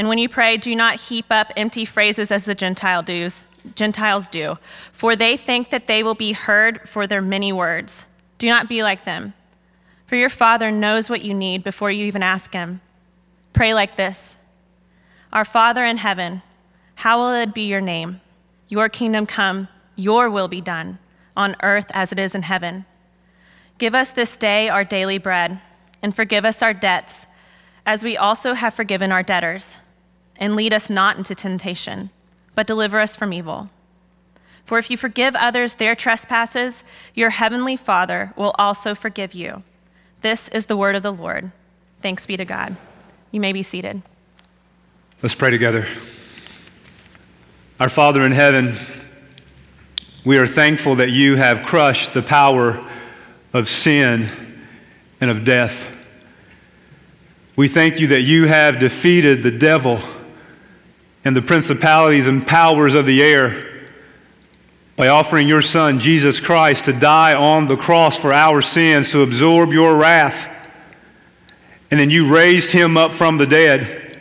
And when you pray, do not heap up empty phrases as the Gentile do's, Gentiles do, for they think that they will be heard for their many words. Do not be like them, for your Father knows what you need before you even ask Him. Pray like this Our Father in heaven, hallowed be your name. Your kingdom come, your will be done, on earth as it is in heaven. Give us this day our daily bread, and forgive us our debts, as we also have forgiven our debtors. And lead us not into temptation, but deliver us from evil. For if you forgive others their trespasses, your heavenly Father will also forgive you. This is the word of the Lord. Thanks be to God. You may be seated. Let's pray together. Our Father in heaven, we are thankful that you have crushed the power of sin and of death. We thank you that you have defeated the devil and the principalities and powers of the air by offering your Son, Jesus Christ, to die on the cross for our sins, to absorb your wrath. And then you raised him up from the dead.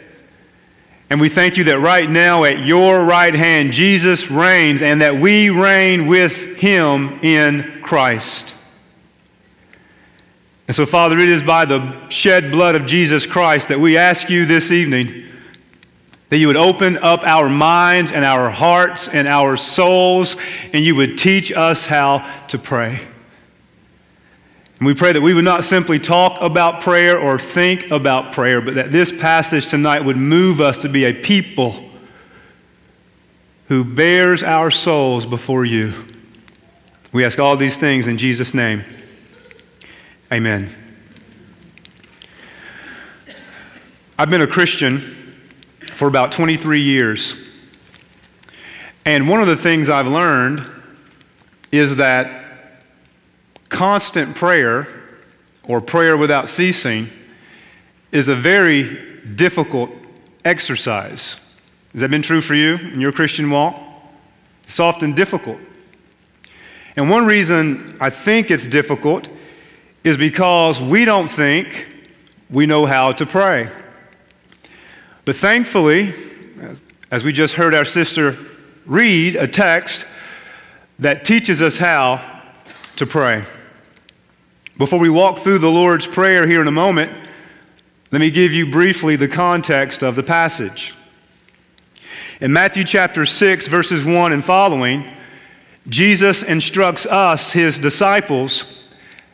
And we thank you that right now at your right hand, Jesus reigns and that we reign with him in Christ. And so, Father, it is by the shed blood of Jesus Christ that we ask you this evening that you would open up our minds and our hearts and our souls, and you would teach us how to pray. And we pray that we would not simply talk about prayer or think about prayer, but that this passage tonight would move us to be a people who bares our souls before you. We ask all these things in Jesus' name. Amen. I've been a Christian for about 23 years. And one of the things I've learned is that constant prayer, or prayer without ceasing, is a very difficult exercise. Has that been true for you in your Christian walk? It's often difficult. And one reason I think it's difficult is because we don't think we know how to pray. But thankfully, as we just heard our sister read a text that teaches us how to pray. Before we walk through the Lord's Prayer here in a moment, let me give you briefly the context of the passage. In Matthew chapter 6, verses 1 and following, Jesus instructs us, his disciples,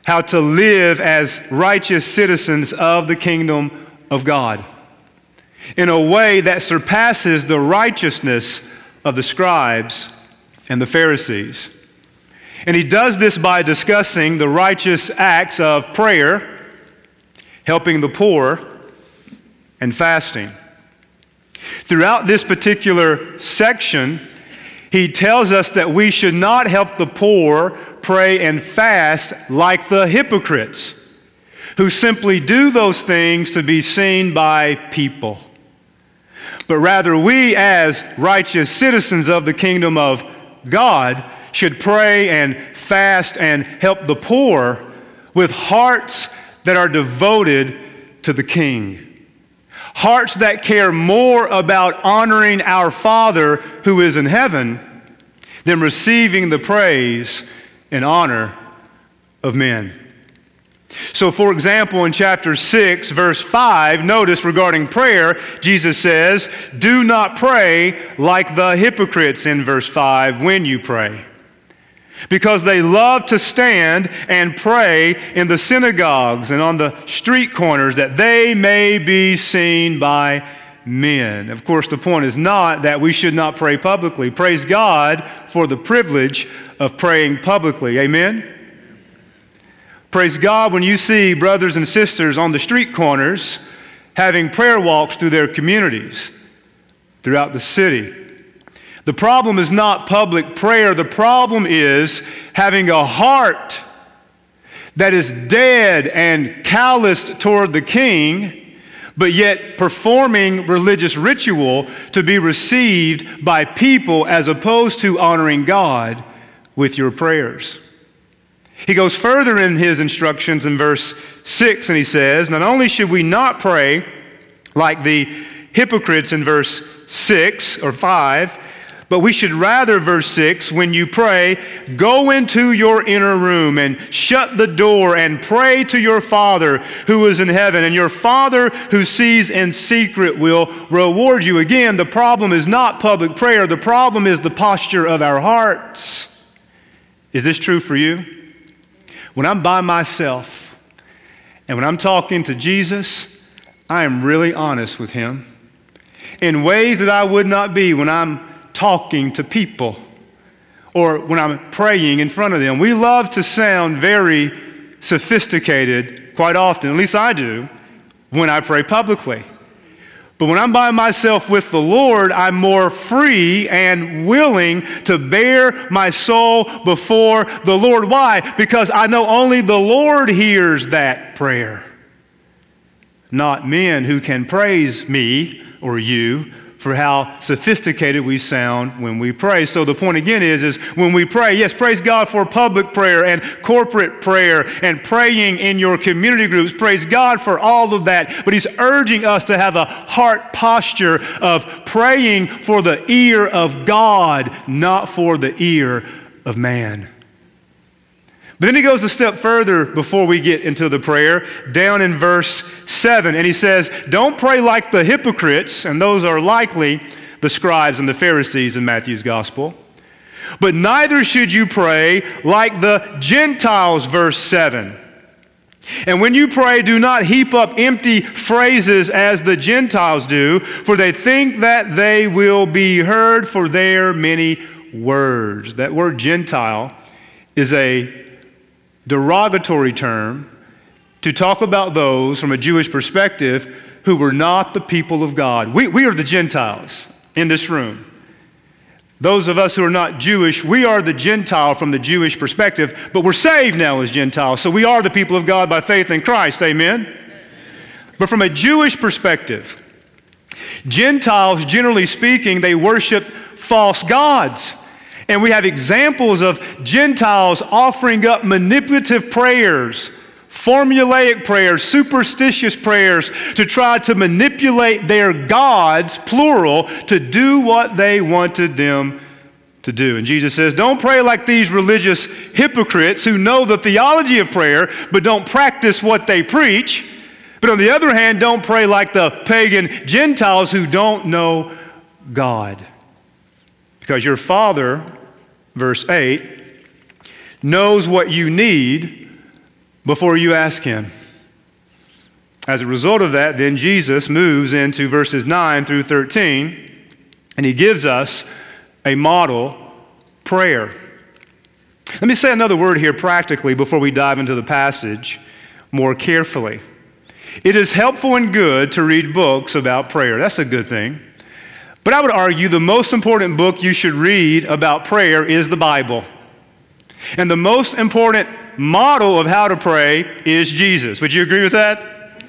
how to live as righteous citizens of the kingdom of God in a way that surpasses the righteousness of the scribes and the Pharisees. And he does this by discussing the righteous acts of prayer, helping the poor, and fasting. Throughout this particular section, he tells us that we should not help the poor pray and fast like the hypocrites who simply do those things to be seen by people but rather we, as righteous citizens of the kingdom of God, should pray and fast and help the poor with hearts that are devoted to the King. Hearts that care more about honoring our Father who is in heaven than receiving the praise and honor of men. So, for example, in chapter 6, verse 5, notice regarding prayer, Jesus says, Do not pray like the hypocrites in verse 5 when you pray. Because they love to stand and pray in the synagogues and on the street corners that they may be seen by men. Of course, the point is not that we should not pray publicly. Praise God for the privilege of praying publicly. Amen? Praise God when you see brothers and sisters on the street corners having prayer walks through their communities throughout the city. The problem is not public prayer, the problem is having a heart that is dead and calloused toward the king, but yet performing religious ritual to be received by people as opposed to honoring God with your prayers. He goes further in his instructions in verse 6 and he says, Not only should we not pray like the hypocrites in verse 6 or 5. But we should rather, verse 6, when you pray, go into your inner room and shut the door and pray to your Father who is in heaven. And your Father who sees in secret will reward you. Again, the problem is not public prayer, the problem is the posture of our hearts. Is this true for you? When I'm by myself and when I'm talking to Jesus, I am really honest with Him in ways that I would not be when I'm talking to people or when I'm praying in front of them. We love to sound very sophisticated quite often, at least I do, when I pray publicly. But when I'm by myself with the Lord, I'm more free and willing to bare my soul before the Lord. Why? Because I know only the Lord hears that prayer, not men who can praise me or you for how sophisticated we sound when we pray. So the point again is, is when we pray, yes, praise God for public prayer and corporate prayer and praying in your community groups. Praise God for all of that. But he's urging us to have a heart posture of praying for the ear of God, not for the ear of man. But then he goes a step further before we get into the prayer, down in verse 7, and he says, Don't pray like the hypocrites, and those are likely the scribes and the Pharisees in Matthew's gospel. But neither should you pray like the Gentiles, verse 7. And when you pray, do not heap up empty phrases as the Gentiles do, for they think that they will be heard for their many words. That word Gentile is a derogatory term to talk about those from a Jewish perspective who were not the people of God. We, we are the Gentiles in this room. Those of us who are not Jewish, we are the Gentile from the Jewish perspective, but we're saved now as Gentiles. So we are the people of God by faith in Christ. Amen? But from a Jewish perspective, Gentiles, generally speaking, they worship false gods. And we have examples of Gentiles offering up manipulative prayers, formulaic prayers, superstitious prayers to try to manipulate their gods, plural, to do what they wanted them to do. And Jesus says, Don't pray like these religious hypocrites who know the theology of prayer but don't practice what they preach. But on the other hand, don't pray like the pagan Gentiles who don't know God. Because your Father, verse 8, knows what you need before you ask Him. As a result of that, then Jesus moves into verses 9 through 13, and He gives us a model prayer. Let me say another word here practically before we dive into the passage more carefully. It is helpful and good to read books about prayer. That's a good thing. But I would argue the most important book you should read about prayer is the Bible. And the most important model of how to pray is Jesus. Would you agree with that?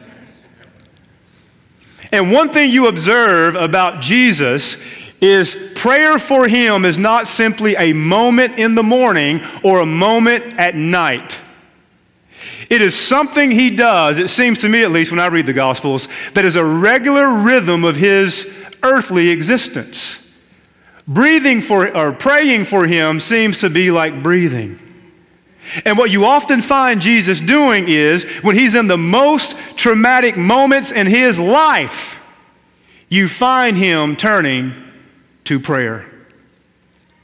And one thing you observe about Jesus is prayer for him is not simply a moment in the morning or a moment at night. It is something he does, it seems to me at least when I read the Gospels, that is a regular rhythm of his earthly existence. Breathing for or praying for him seems to be like breathing. And what you often find Jesus doing is when he's in the most traumatic moments in his life, you find him turning to prayer.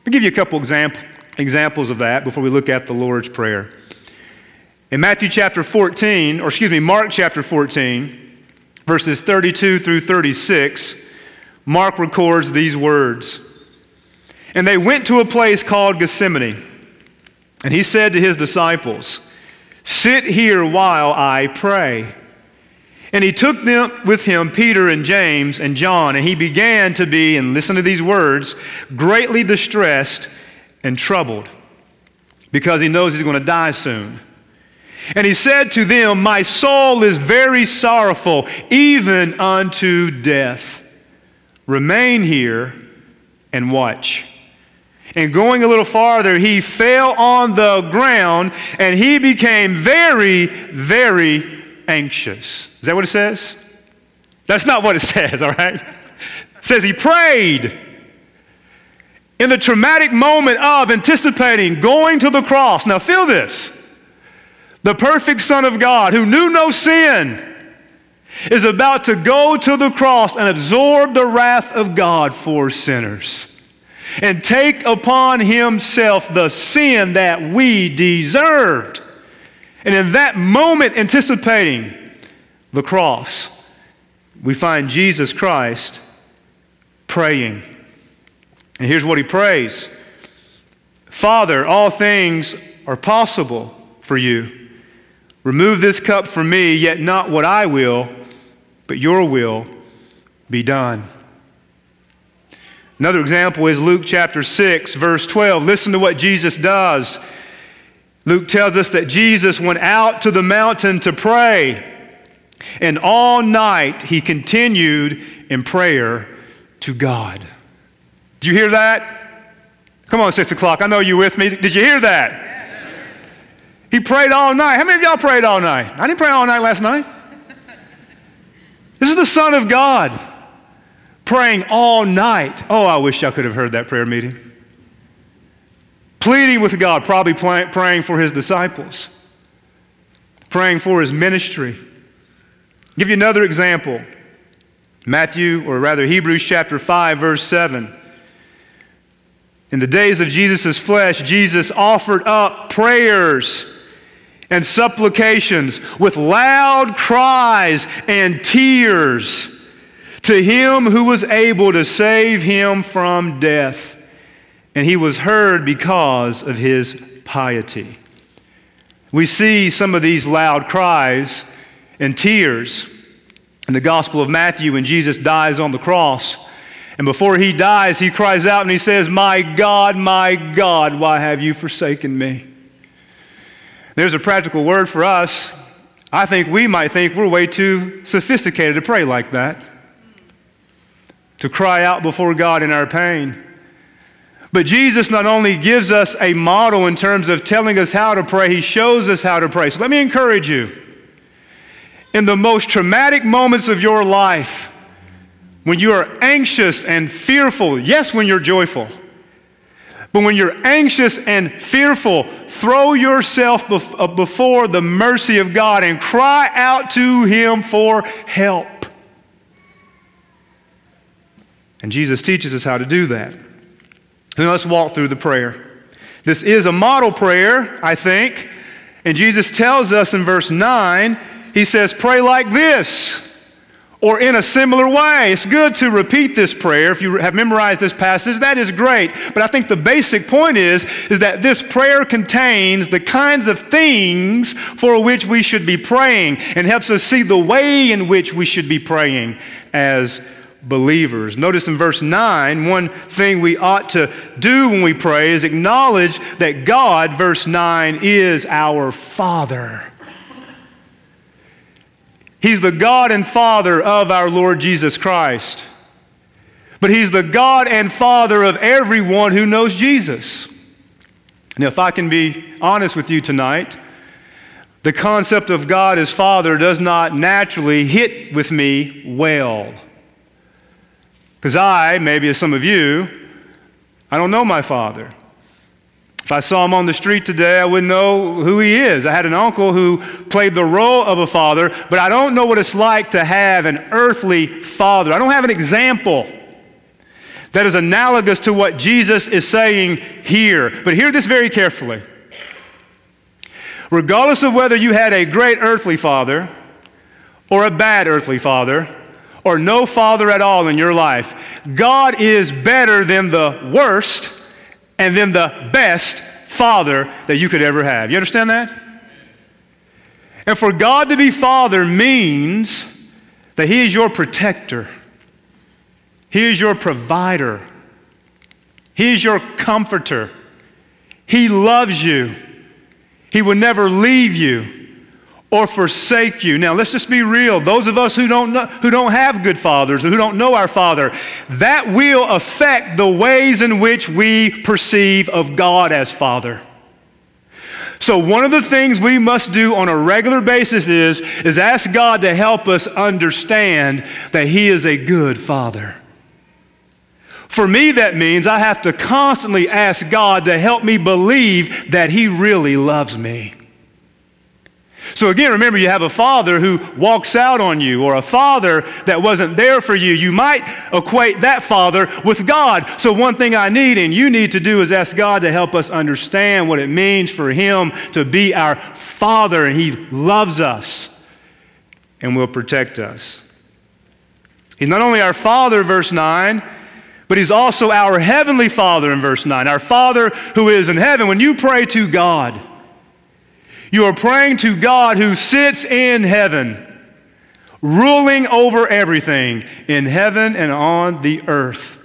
I'll give you a couple example, examples of that before we look at the Lord's Prayer. In Matthew chapter 14, or excuse me, Mark chapter 14, verses 32 through 36, Mark records these words. And they went to a place called Gethsemane. And he said to his disciples, Sit here while I pray. And he took them with him Peter and James and John, and he began to be, and listen to these words, greatly distressed and troubled because he knows he's going to die soon. And he said to them, My soul is very sorrowful, even unto death. Remain here and watch. And going a little farther, he fell on the ground and he became very, very anxious. Is that what it says? That's not what it says, all right? It says he prayed. In the traumatic moment of anticipating going to the cross. Now, feel this. The perfect Son of God, who knew no sin, is about to go to the cross and absorb the wrath of God for sinners and take upon himself the sin that we deserved. And in that moment, anticipating the cross, we find Jesus Christ praying. And here's what he prays Father, all things are possible for you. Remove this cup from me, yet not what I will, but your will be done. Another example is Luke chapter 6, verse 12. Listen to what Jesus does. Luke tells us that Jesus went out to the mountain to pray, and all night he continued in prayer to God. Did you hear that? Come on, 6 o'clock. I know you're with me. Did you hear that? Yes. He prayed all night. How many of y'all prayed all night? I didn't pray all night last night. This is the Son of God praying all night. Oh, I wish I could have heard that prayer meeting. Pleading with God, probably praying for his disciples, praying for his ministry. I'll give you another example. Matthew, or rather Hebrews chapter 5, verse 7. In the days of Jesus' flesh, Jesus offered up prayers and supplications with loud cries and tears to him who was able to save him from death. And he was heard because of his piety. We see some of these loud cries and tears in the Gospel of Matthew when Jesus dies on the cross. And before he dies, he cries out and he says, My God, my God, why have you forsaken me? There's a practical word for us. I think we might think we're way too sophisticated to pray like that to cry out before God in our pain. But Jesus not only gives us a model in terms of telling us how to pray, he shows us how to pray. So let me encourage you. In the most traumatic moments of your life, when you are anxious and fearful, yes, when you're joyful, but when you're anxious and fearful, throw yourself uh, before the mercy of God and cry out to Him for help. And Jesus teaches us how to do that. So let's walk through the prayer. This is a model prayer, I think. And Jesus tells us in verse 9, He says, Pray like this or in a similar way. It's good to repeat this prayer. If you have memorized this passage, that is great. But I think the basic point is, is that this prayer contains the kinds of things for which we should be praying and helps us see the way in which we should be praying as believers. Notice in verse 9, one thing we ought to do when we pray is acknowledge that God, verse 9, is our Father. He's the God and Father of our Lord Jesus Christ. But He's the God and Father of everyone who knows Jesus. Now, if I can be honest with you tonight, the concept of God as Father does not naturally hit with me well. Because I, maybe as some of you, I don't know my father. If I saw him on the street today, I wouldn't know who he is. I had an uncle who played the role of a father, but I don't know what it's like to have an earthly father. I don't have an example that is analogous to what Jesus is saying here. But hear this very carefully. Regardless of whether you had a great earthly father or a bad earthly father, or no father at all in your life, God is better than the worst and then the best father that you could ever have. You understand that? And for God to be father means that He is your protector, He is your provider, He is your comforter. He loves you, He will never leave you or forsake you. Now, let's just be real. Those of us who don't, know, who don't have good fathers, or who don't know our Father, that will affect the ways in which we perceive of God as Father. So, one of the things we must do on a regular basis is, is ask God to help us understand that He is a good Father. For me, that means I have to constantly ask God to help me believe that He really loves me. So, again, remember, you have a father who walks out on you, or a father that wasn't there for you. You might equate that father with God. So, one thing I need and you need to do is ask God to help us understand what it means for Him to be our father, and He loves us and will protect us. He's not only our father, verse 9, but He's also our heavenly father in verse 9. Our father who is in heaven. When you pray to God, you are praying to God who sits in heaven, ruling over everything in heaven and on the earth.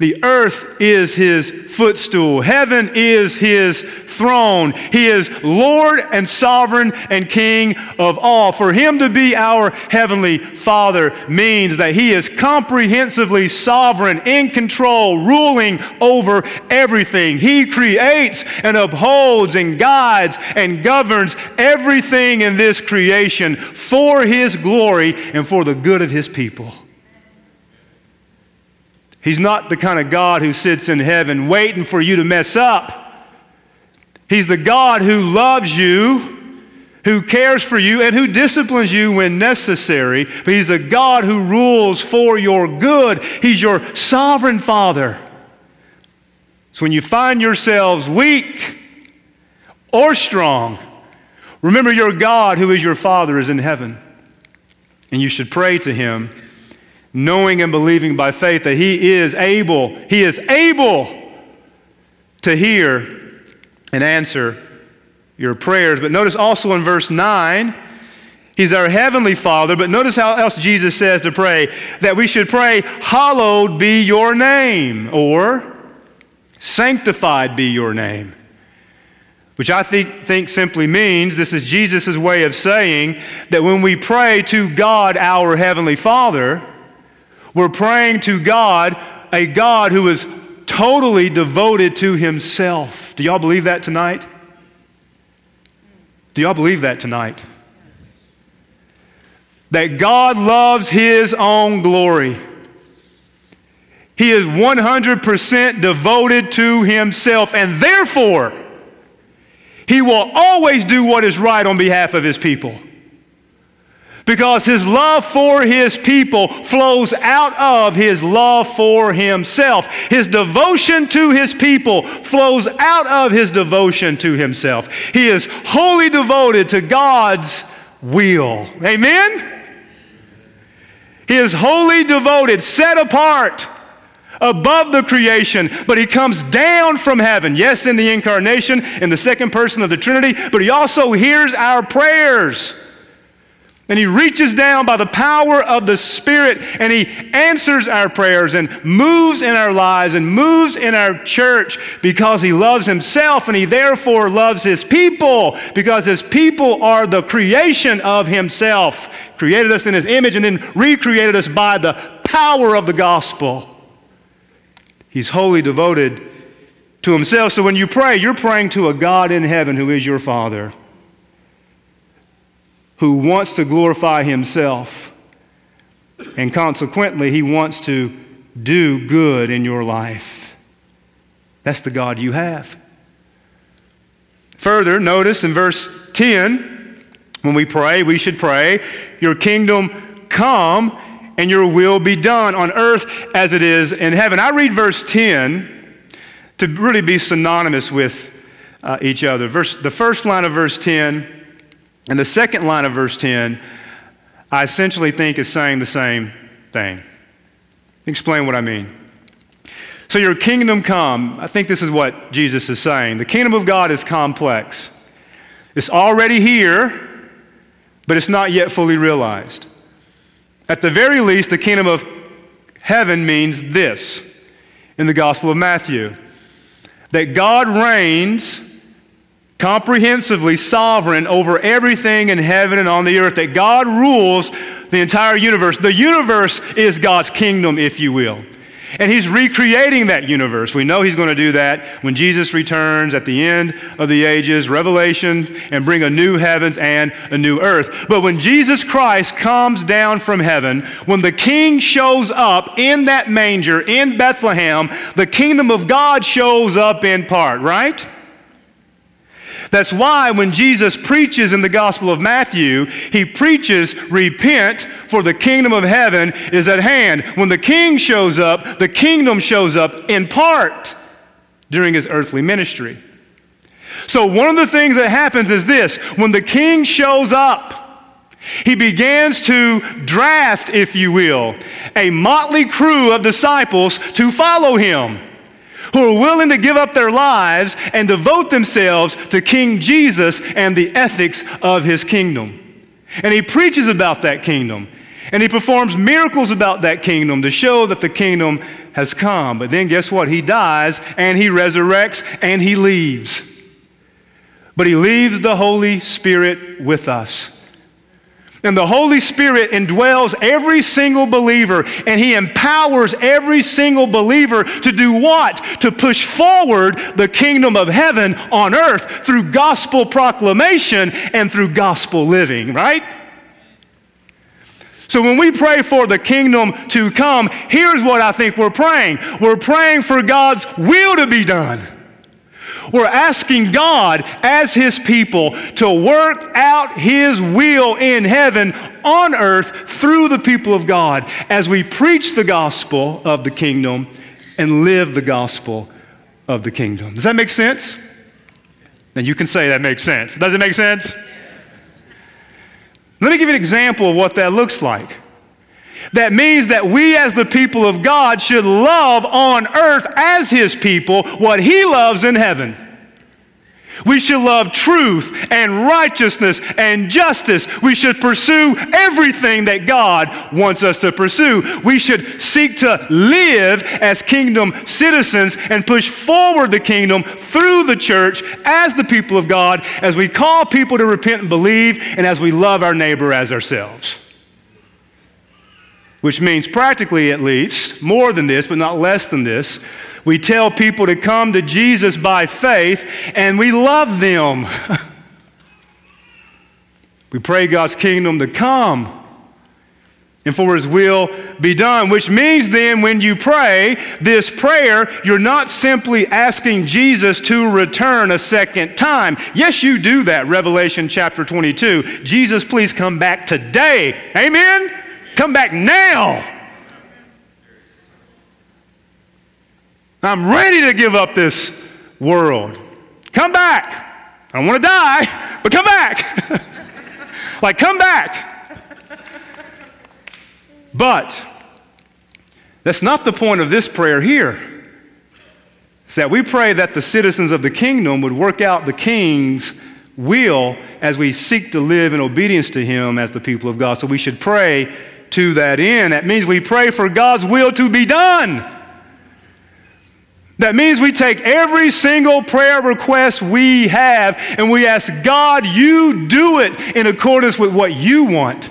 The earth is his footstool. Heaven is his throne. He is Lord and sovereign and King of all. For him to be our heavenly Father means that he is comprehensively sovereign, in control, ruling over everything. He creates and upholds and guides and governs everything in this creation for his glory and for the good of his people. He's not the kind of God who sits in heaven waiting for you to mess up. He's the God who loves you, who cares for you, and who disciplines you when necessary. But He's a God who rules for your good. He's your sovereign Father. So when you find yourselves weak or strong, remember your God who is your Father is in heaven. And you should pray to Him knowing and believing by faith that He is able, He is able to hear and answer your prayers. But notice also in verse 9, He's our heavenly Father, but notice how else Jesus says to pray that we should pray, Hallowed be your name, or Sanctified be your name which I think, think simply means this is Jesus' way of saying that when we pray to God, our Heavenly Father, we're praying to God, a God who is totally devoted to himself. Do y'all believe that tonight? Do y'all believe that tonight? That God loves his own glory. He is 100% devoted to himself, and therefore, he will always do what is right on behalf of his people because his love for his people flows out of his love for himself. His devotion to his people flows out of his devotion to himself. He is wholly devoted to God's will. Amen? He is wholly devoted, set apart above the creation, but he comes down from heaven. Yes, in the incarnation, in the second person of the Trinity, but he also hears our prayers. And he reaches down by the power of the Spirit and he answers our prayers and moves in our lives and moves in our church because he loves himself and he therefore loves his people because his people are the creation of himself. Created us in his image and then recreated us by the power of the gospel. He's wholly devoted to himself. So when you pray, you're praying to a God in heaven who is your Father who wants to glorify himself. And consequently, he wants to do good in your life. That's the God you have. Further, notice in verse 10, when we pray, we should pray, Your kingdom come and your will be done on earth as it is in heaven. I read verse 10 to really be synonymous with uh, each other. Verse, the first line of verse 10 and the second line of verse 10, I essentially think is saying the same thing. Explain what I mean. So, your kingdom come, I think this is what Jesus is saying. The kingdom of God is complex. It's already here, but it's not yet fully realized. At the very least, the kingdom of heaven means this in the Gospel of Matthew that God reigns comprehensively sovereign over everything in heaven and on the earth, that God rules the entire universe. The universe is God's kingdom, if you will. And he's recreating that universe. We know he's going to do that when Jesus returns at the end of the ages, Revelation, and bring a new heavens and a new earth. But when Jesus Christ comes down from heaven, when the king shows up in that manger in Bethlehem, the kingdom of God shows up in part, right? That's why when Jesus preaches in the Gospel of Matthew, he preaches, Repent, for the kingdom of heaven is at hand. When the king shows up, the kingdom shows up in part during his earthly ministry. So, one of the things that happens is this when the king shows up, he begins to draft, if you will, a motley crew of disciples to follow him who are willing to give up their lives and devote themselves to King Jesus and the ethics of his kingdom. And he preaches about that kingdom. And he performs miracles about that kingdom to show that the kingdom has come. But then guess what? He dies and he resurrects and he leaves. But he leaves the Holy Spirit with us. And the Holy Spirit indwells every single believer, and He empowers every single believer to do what? To push forward the kingdom of heaven on earth through gospel proclamation and through gospel living, right? So when we pray for the kingdom to come, here's what I think we're praying we're praying for God's will to be done. We're asking God as His people to work out His will in heaven on earth through the people of God as we preach the gospel of the kingdom and live the gospel of the kingdom. Does that make sense? Then you can say that makes sense. Does it make sense? Let me give you an example of what that looks like. That means that we, as the people of God, should love on earth as His people what He loves in heaven. We should love truth and righteousness and justice. We should pursue everything that God wants us to pursue. We should seek to live as kingdom citizens and push forward the kingdom through the church as the people of God, as we call people to repent and believe, and as we love our neighbor as ourselves which means practically at least, more than this, but not less than this. We tell people to come to Jesus by faith and we love them. we pray God's kingdom to come and for his will be done, which means then when you pray this prayer, you're not simply asking Jesus to return a second time. Yes, you do that, Revelation chapter 22. Jesus, please come back today. Amen? Come back now. I'm ready to give up this world. Come back. I don't want to die, but come back. like, come back. But that's not the point of this prayer here. It's that we pray that the citizens of the kingdom would work out the king's will as we seek to live in obedience to him as the people of God. So we should pray to that end. That means we pray for God's will to be done. That means we take every single prayer request we have and we ask God, you do it in accordance with what you want.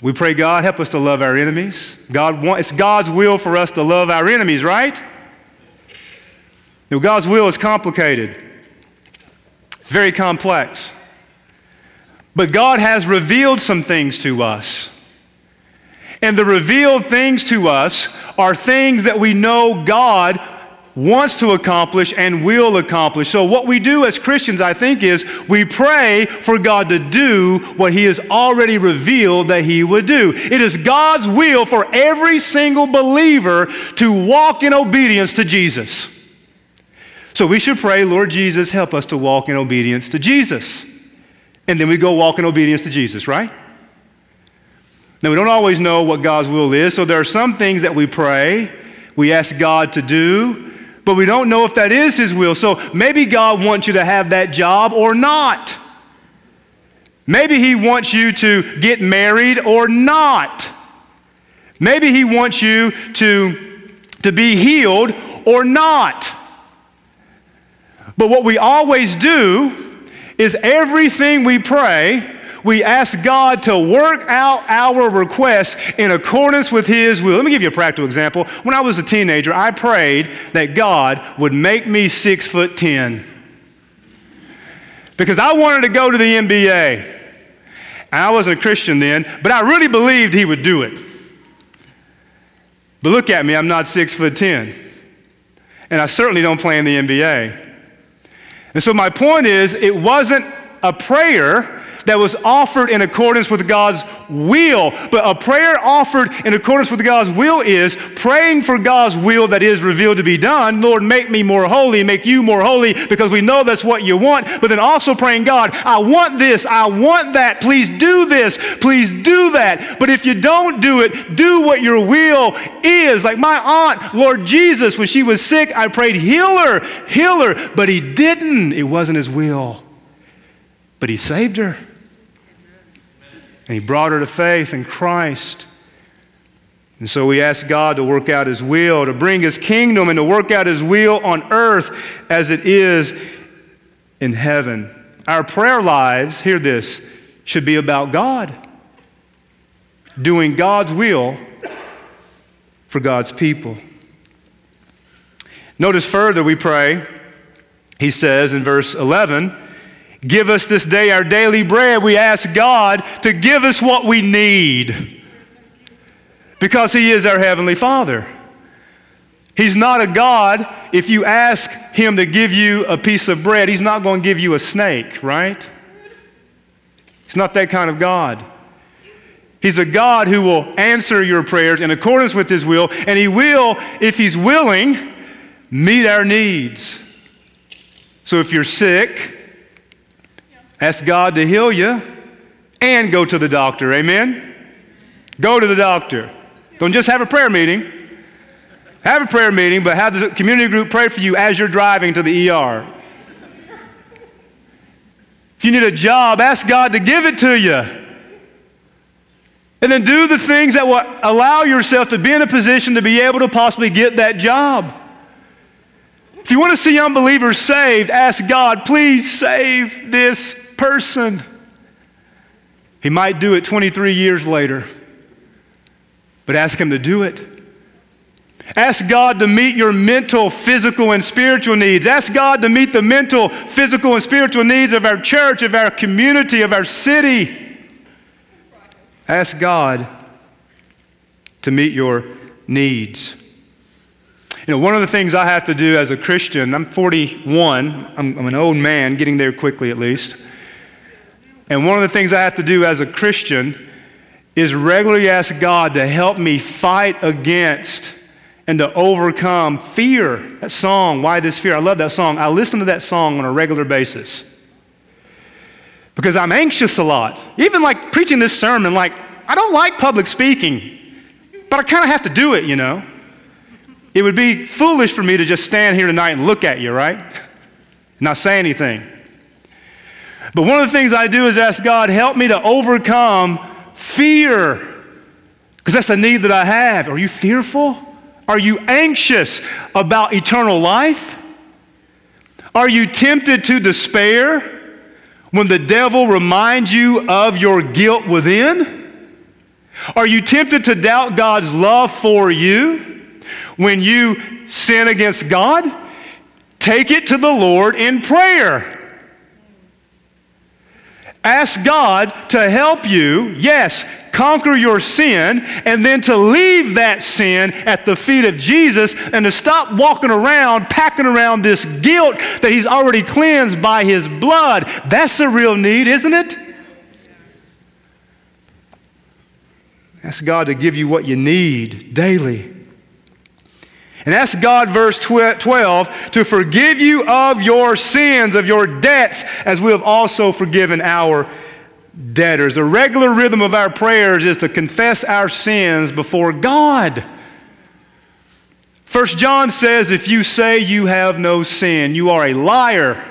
We pray, God, help us to love our enemies. God want, it's God's will for us to love our enemies, right? Now, God's will is complicated, it's very complex. But God has revealed some things to us. And the revealed things to us are things that we know God wants to accomplish and will accomplish. So, what we do as Christians, I think, is we pray for God to do what He has already revealed that He would do. It is God's will for every single believer to walk in obedience to Jesus. So, we should pray, Lord Jesus, help us to walk in obedience to Jesus and then we go walk in obedience to Jesus, right? Now, we don't always know what God's will is, so there are some things that we pray, we ask God to do, but we don't know if that is His will. So maybe God wants you to have that job or not. Maybe He wants you to get married or not. Maybe He wants you to, to be healed or not. But what we always do is everything we pray, we ask God to work out our requests in accordance with His will. Let me give you a practical example. When I was a teenager, I prayed that God would make me six foot ten because I wanted to go to the NBA. And I wasn't a Christian then, but I really believed He would do it. But look at me, I'm not six foot ten. And I certainly don't play in the NBA. And so my point is, it wasn't a prayer that was offered in accordance with God's will. But a prayer offered in accordance with God's will is praying for God's will that is revealed to be done. Lord, make me more holy, make you more holy, because we know that's what you want. But then also praying, God, I want this, I want that. Please do this, please do that. But if you don't do it, do what your will is. Like my aunt, Lord Jesus, when she was sick, I prayed, heal her, heal her. But he didn't. It wasn't his will. But he saved her. And he brought her to faith in Christ. And so we ask God to work out his will, to bring his kingdom, and to work out his will on earth as it is in heaven. Our prayer lives, hear this, should be about God, doing God's will for God's people. Notice further, we pray, he says in verse 11, Give us this day our daily bread. We ask God to give us what we need because He is our Heavenly Father. He's not a God, if you ask Him to give you a piece of bread, He's not going to give you a snake, right? He's not that kind of God. He's a God who will answer your prayers in accordance with His will, and He will, if He's willing, meet our needs. So if you're sick, Ask God to heal you and go to the doctor. Amen? Go to the doctor. Don't just have a prayer meeting. Have a prayer meeting, but have the community group pray for you as you're driving to the ER. If you need a job, ask God to give it to you. And then do the things that will allow yourself to be in a position to be able to possibly get that job. If you want to see unbelievers saved, ask God, please save this person. He might do it 23 years later, but ask Him to do it. Ask God to meet your mental, physical, and spiritual needs. Ask God to meet the mental, physical, and spiritual needs of our church, of our community, of our city. Ask God to meet your needs. You know, one of the things I have to do as a Christian, I'm 41, I'm, I'm an old man, getting there quickly at least. And one of the things I have to do as a Christian is regularly ask God to help me fight against and to overcome fear. That song, Why This Fear? I love that song. I listen to that song on a regular basis because I'm anxious a lot. Even like preaching this sermon, like, I don't like public speaking, but I kind of have to do it, you know. It would be foolish for me to just stand here tonight and look at you, right? Not say anything. But one of the things I do is ask God, help me to overcome fear. Because that's the need that I have. Are you fearful? Are you anxious about eternal life? Are you tempted to despair when the devil reminds you of your guilt within? Are you tempted to doubt God's love for you when you sin against God? Take it to the Lord in prayer. Ask God to help you, yes, conquer your sin, and then to leave that sin at the feet of Jesus and to stop walking around, packing around this guilt that He's already cleansed by His blood. That's the real need, isn't it? Ask God to give you what you need daily. And ask God, verse 12, to forgive you of your sins, of your debts, as we have also forgiven our debtors. The regular rhythm of our prayers is to confess our sins before God. First John says, if you say you have no sin, you are a liar.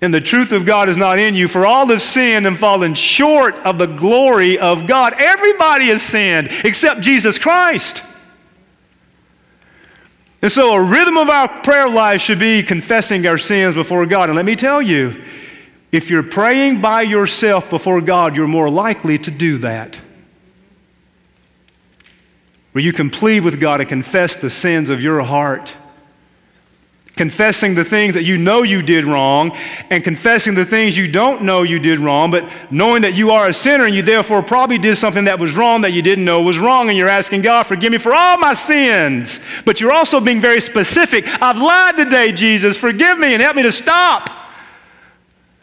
And the truth of God is not in you. For all have sinned and fallen short of the glory of God. Everybody has sinned except Jesus Christ. And so, a rhythm of our prayer life should be confessing our sins before God. And let me tell you, If you're praying by yourself before God, you're more likely to do that. Where you can plead with God and confess the sins of your heart confessing the things that you know you did wrong and confessing the things you don't know you did wrong, but knowing that you are a sinner and you therefore probably did something that was wrong that you didn't know was wrong, and you're asking God, forgive me for all my sins. But you're also being very specific. I've lied today, Jesus, forgive me and help me to stop.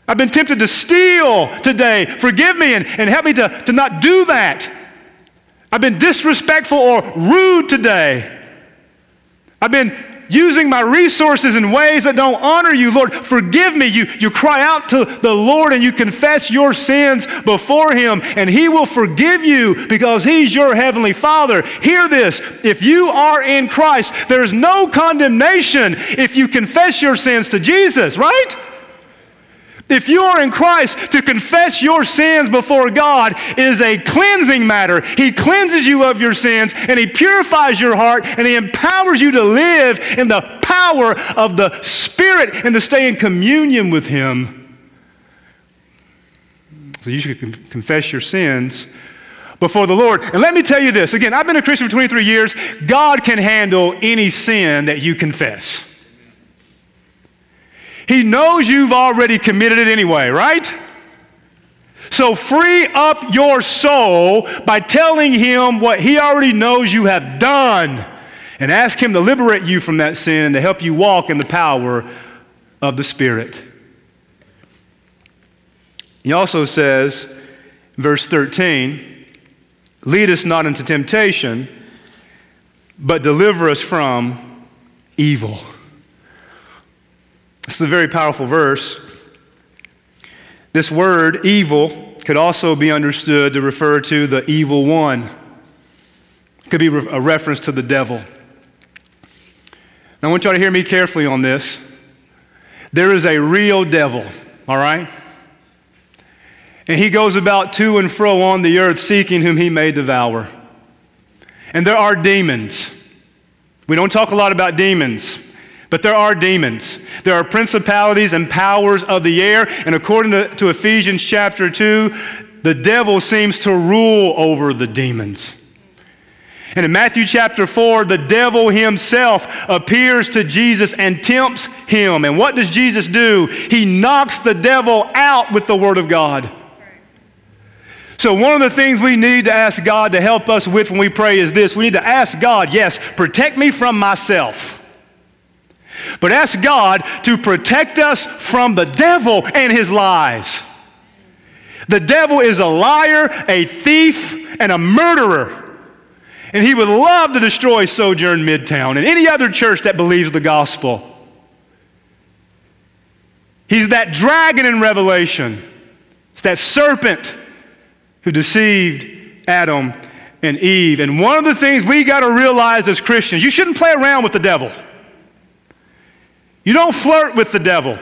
I've been tempted to steal today. Forgive me and, and help me to, to not do that. I've been disrespectful or rude today. I've been using my resources in ways that don't honor you. Lord, forgive me. You, you cry out to the Lord and you confess your sins before Him, and He will forgive you because He's your Heavenly Father. Hear this if you are in Christ, there's no condemnation if you confess your sins to Jesus, right? If you are in Christ, to confess your sins before God is a cleansing matter. He cleanses you of your sins and He purifies your heart and He empowers you to live in the power of the Spirit and to stay in communion with Him. So you should confess your sins before the Lord. And let me tell you this again, I've been a Christian for 23 years. God can handle any sin that you confess. He knows you've already committed it anyway, right? So free up your soul by telling him what he already knows you have done and ask him to liberate you from that sin and to help you walk in the power of the Spirit. He also says, verse 13, lead us not into temptation, but deliver us from evil. This is a very powerful verse. This word, evil, could also be understood to refer to the evil one. It could be a reference to the devil. Now, I want y'all to hear me carefully on this. There is a real devil, all right? And he goes about to and fro on the earth seeking whom he may devour. And there are demons. We don't talk a lot about demons. But there are demons. There are principalities and powers of the air. And according to, to, Ephesians chapter 2, the devil seems to rule over the demons. And in Matthew chapter 4, the devil himself appears to Jesus and tempts him. And what does Jesus do? He knocks the devil out with the word of God. So, one of the things we need to ask God to help us with when we pray is this we need to ask God, yes, protect me from myself. But ask God to protect us from the devil and his lies. The devil is a liar, a thief, and a murderer. And he would love to destroy Sojourn Midtown and any other church that believes the gospel. He's that dragon in Revelation. It's that serpent who deceived Adam and Eve. And one of the things we got to realize as Christians, you shouldn't play around with the devil. You don't flirt with the devil.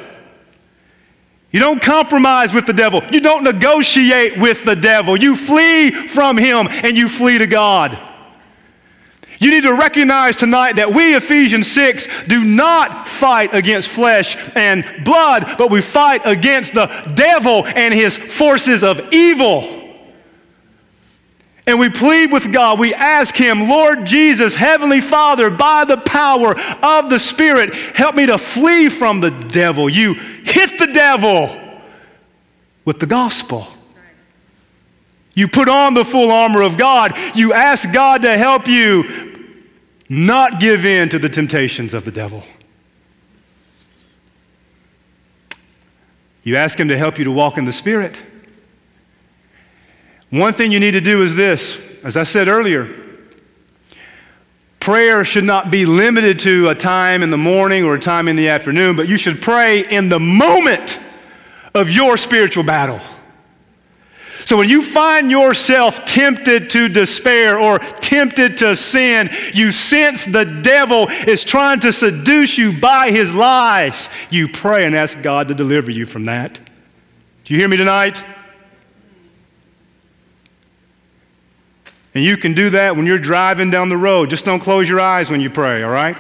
You don't compromise with the devil. You don't negotiate with the devil. You flee from him and you flee to God. You need to recognize tonight that we, Ephesians 6, do not fight against flesh and blood, but we fight against the devil and his forces of evil. And we plead with God. We ask Him, Lord Jesus, Heavenly Father, by the power of the Spirit, help me to flee from the devil. You hit the devil with the gospel. You put on the full armor of God. You ask God to help you not give in to the temptations of the devil. You ask Him to help you to walk in the Spirit. One thing you need to do is this, as I said earlier, prayer should not be limited to a time in the morning or a time in the afternoon, but you should pray in the moment of your spiritual battle. So when you find yourself tempted to despair or tempted to sin, you sense the devil is trying to seduce you by his lies. You pray and ask God to deliver you from that. Do you hear me tonight? And you can do that when you're driving down the road. Just don't close your eyes when you pray, all right?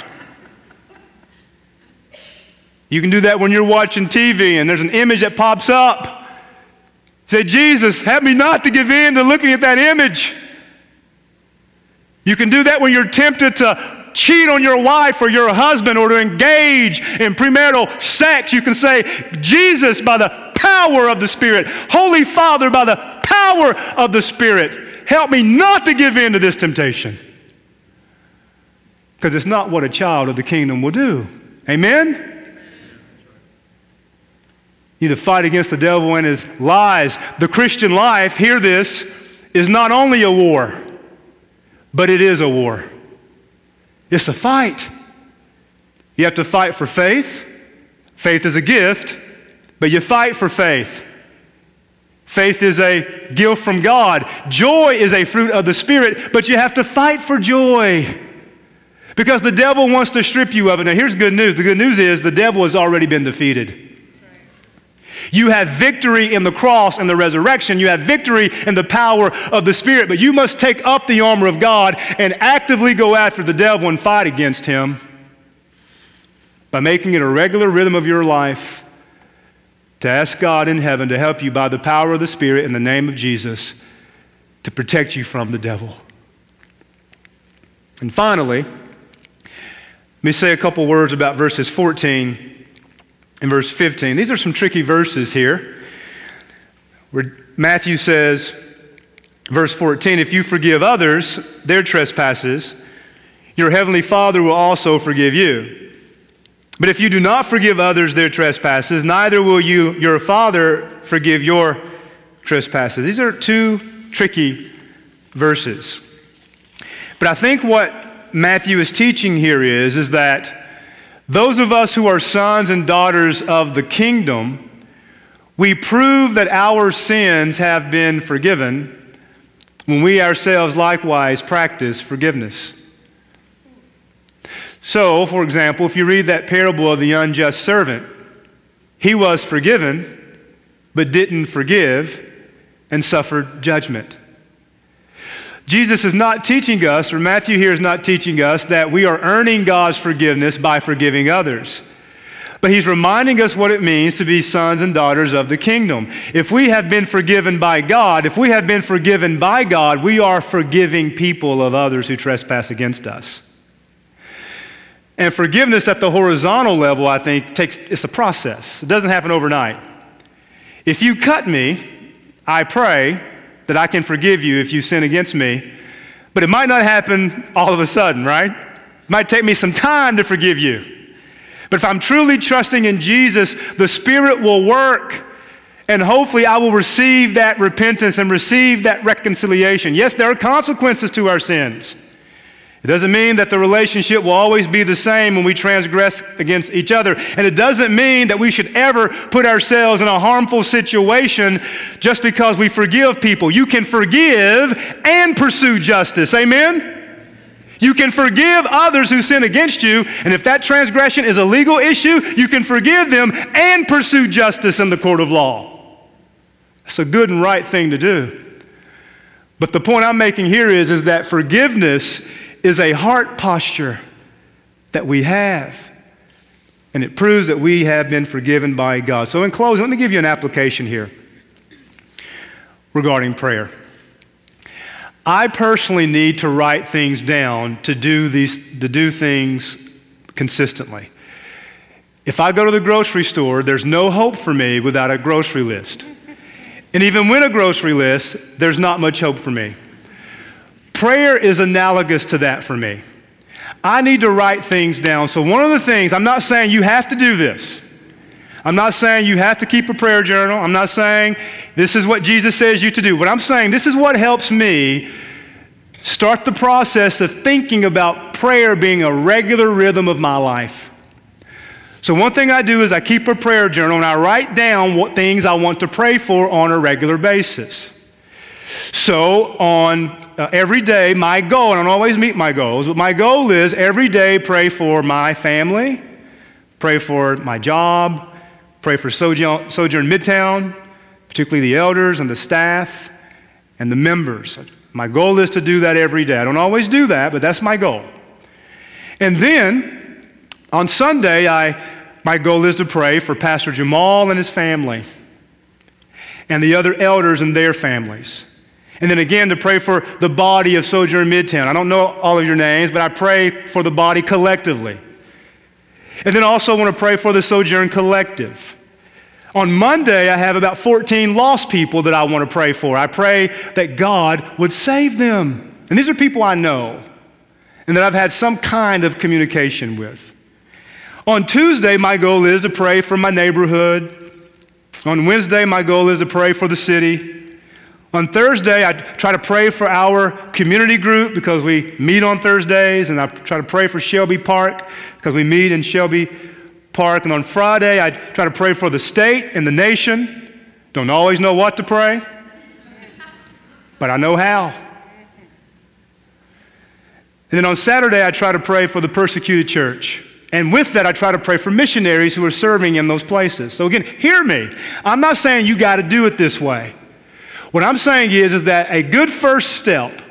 You can do that when you're watching TV and there's an image that pops up. Say, Jesus, help me not to give in to looking at that image. You can do that when you're tempted to cheat on your wife or your husband or to engage in premarital sex. You can say, Jesus, by the power of the Spirit, Holy Father, by the power of the Spirit, help me not to give in to this temptation. Because it's not what a child of the kingdom will do. Amen? You need to fight against the devil and his lies. The Christian life, hear this, is not only a war, but it is a war. It's a fight. You have to fight for faith. Faith is a gift, but you fight for faith. Faith is a gift from God. Joy is a fruit of the Spirit, but you have to fight for joy. Because the devil wants to strip you of it. Now, here's good news the good news is the devil has already been defeated. You have victory in the cross and the resurrection. You have victory in the power of the Spirit. But you must take up the armor of God and actively go after the devil and fight against him by making it a regular rhythm of your life to ask God in heaven to help you by the power of the Spirit in the name of Jesus to protect you from the devil. And finally, let me say a couple words about verses 14 and verse 15. These are some tricky verses here where Matthew says, verse 14, if you forgive others their trespasses, your heavenly Father will also forgive you. But if you do not forgive others their trespasses, neither will you, your Father forgive your trespasses. These are two tricky verses. But I think what Matthew is teaching here is, is that those of us who are sons and daughters of the kingdom, we prove that our sins have been forgiven when we ourselves likewise practice forgiveness. So, for example, if you read that parable of the unjust servant, he was forgiven, but didn't forgive and suffered judgment. Jesus is not teaching us, or Matthew here is not teaching us, that we are earning God's forgiveness by forgiving others. But he's reminding us what it means to be sons and daughters of the kingdom. If we have been forgiven by God, if we have been forgiven by God, we are forgiving people of others who trespass against us. And forgiveness at the horizontal level, I think, takes it's a process. It doesn't happen overnight. If you cut me, I pray that I can forgive you if you sin against me. But it might not happen all of a sudden, right? It might take me some time to forgive you. But if I'm truly trusting in Jesus, the Spirit will work. And hopefully, I will receive that repentance and receive that reconciliation. Yes, there are consequences to our sins. It doesn't mean that the relationship will always be the same when we transgress against each other. And it doesn't mean that we should ever put ourselves in a harmful situation just because we forgive people. You can forgive and pursue justice. Amen? You can forgive others who sin against you, and if that transgression is a legal issue, you can forgive them and pursue justice in the court of law. That's a good and right thing to do. But the point I'm making here is, is that forgiveness is a heart posture that we have. And it proves that we have been forgiven by God. So, in closing, let me give you an application here regarding prayer. I personally need to write things down to do, these, to do things consistently. If I go to the grocery store, there's no hope for me without a grocery list. And even when a grocery list, there's not much hope for me. Prayer is analogous to that for me. I need to write things down. So, one of the things, I'm not saying you have to do this. I'm not saying you have to keep a prayer journal. I'm not saying this is what Jesus says you to do. But I'm saying this is what helps me start the process of thinking about prayer being a regular rhythm of my life. So, one thing I do is I keep a prayer journal and I write down what things I want to pray for on a regular basis. So, on uh, every day, my goal, I don't always meet my goals, but my goal is every day pray for my family, pray for my job, pray for Sojourn, Sojourn Midtown, particularly the elders and the staff and the members. My goal is to do that every day. I don't always do that, but that's my goal. And then on Sunday, I my goal is to pray for Pastor Jamal and his family and the other elders and their families. And then again, to pray for the body of Sojourn Midtown. I don't know all of your names, but I pray for the body collectively. And then also I want to pray for the Sojourn Collective. On Monday, I have about 14 lost people that I want to pray for. I pray that God would save them. And these are people I know and that I've had some kind of communication with. On Tuesday, my goal is to pray for my neighborhood. On Wednesday, my goal is to pray for the city. On Thursday, I try to pray for our community group because we meet on Thursdays, and I try to pray for Shelby Park because we meet in Shelby Park. And on Friday, I try to pray for the state and the nation. Don't always know what to pray, but I know how. And then on Saturday, I try to pray for the persecuted church. And with that, I try to pray for missionaries who are serving in those places. So again, hear me. I'm not saying you got to do it this way. What I'm saying is, is that a good first step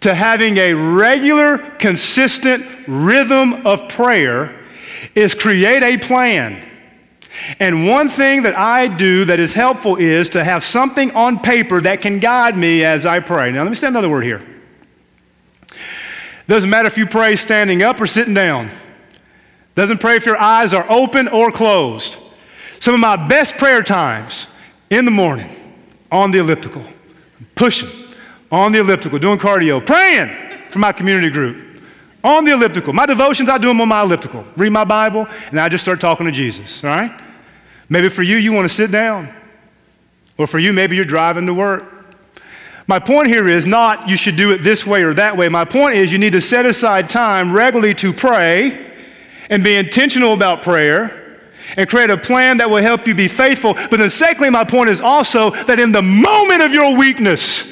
to having a regular, consistent rhythm of prayer is create a plan. And one thing that I do that is helpful is to have something on paper that can guide me as I pray. Now, let me say another word here. Doesn't matter if you pray standing up or sitting down. Doesn't pray if your eyes are open or closed. Some of my best prayer times in the morning on the elliptical, pushing on the elliptical, doing cardio, praying for my community group on the elliptical. My devotions, I do them on my elliptical. Read my Bible, and I just start talking to Jesus, all right? Maybe for you, you want to sit down. Or for you, maybe you're driving to work. My point here is not you should do it this way or that way. My point is you need to set aside time regularly to pray and be intentional about prayer and create a plan that will help you be faithful. But then, secondly, my point is also that in the moment of your weakness,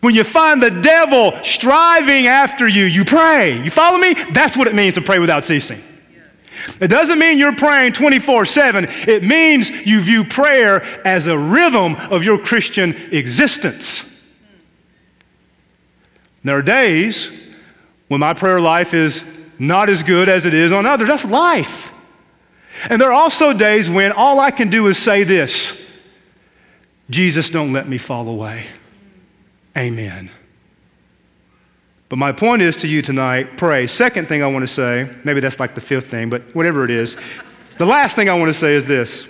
when you find the devil striving after you, you pray. You follow me? That's what it means to pray without ceasing. It doesn't mean you're praying 24 7. It means you view prayer as a rhythm of your Christian existence. There are days when my prayer life is not as good as it is on others. That's life. And there are also days when all I can do is say this Jesus, don't let me fall away. Amen. But my point is to you tonight pray. Second thing I want to say, maybe that's like the fifth thing, but whatever it is, the last thing I want to say is this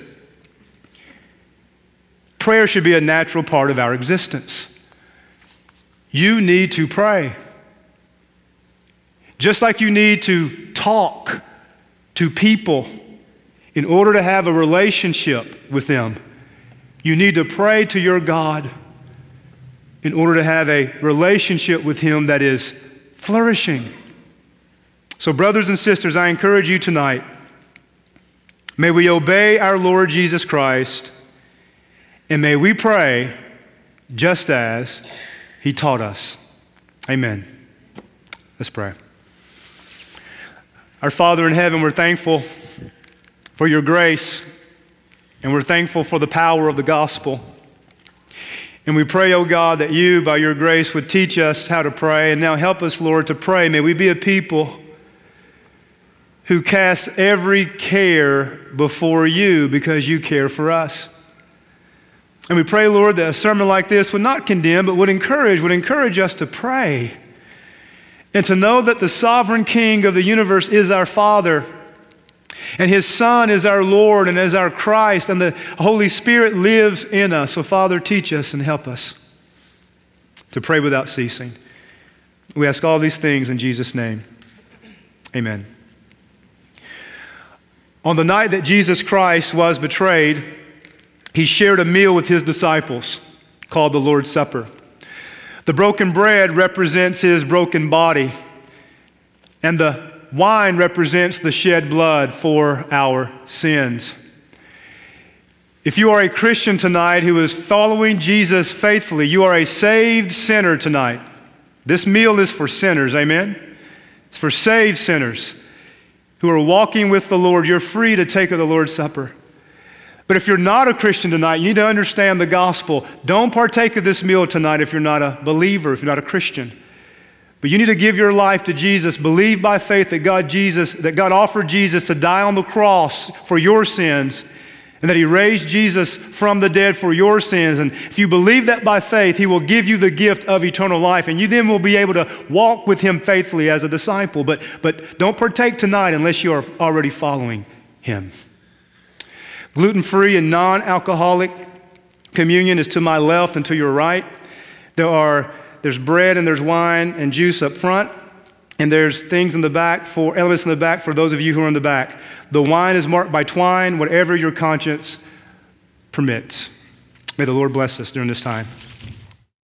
prayer should be a natural part of our existence. You need to pray. Just like you need to talk to people in order to have a relationship with them, you need to pray to your God in order to have a relationship with Him that is flourishing. So, brothers and sisters, I encourage you tonight may we obey our Lord Jesus Christ and may we pray just as He taught us. Amen. Let's pray. Our Father in heaven, we're thankful for your grace and we're thankful for the power of the gospel. And we pray, oh God, that you, by your grace, would teach us how to pray. And now help us, Lord, to pray. May we be a people who cast every care before you because you care for us. And we pray, Lord, that a sermon like this would not condemn, but would encourage, would encourage us to pray and to know that the sovereign King of the universe is our Father and his Son is our Lord and is our Christ, and the Holy Spirit lives in us. So, Father, teach us and help us to pray without ceasing. We ask all these things in Jesus' name. Amen. On the night that Jesus Christ was betrayed, he shared a meal with his disciples called the Lord's Supper. The broken bread represents his broken body, and the Wine represents the shed blood for our sins. If you are a Christian tonight who is following Jesus faithfully, you are a saved sinner tonight. This meal is for sinners, amen? It's for saved sinners who are walking with the Lord. You're free to take of the Lord's Supper. But if you're not a Christian tonight, you need to understand the gospel. Don't partake of this meal tonight if you're not a believer, if you're not a Christian. But you need to give your life to Jesus. Believe by faith that God Jesus that God offered Jesus to die on the cross for your sins and that he raised Jesus from the dead for your sins. And if you believe that by faith, he will give you the gift of eternal life. And you then will be able to walk with him faithfully as a disciple. But, but don't partake tonight unless you are already following him. Gluten free and non alcoholic communion is to my left and to your right. There are, there's bread and there's wine and juice up front. And there's things in the back for elements in the back for those of you who are in the back. The wine is marked by twine, whatever your conscience permits. May the Lord bless us during this time.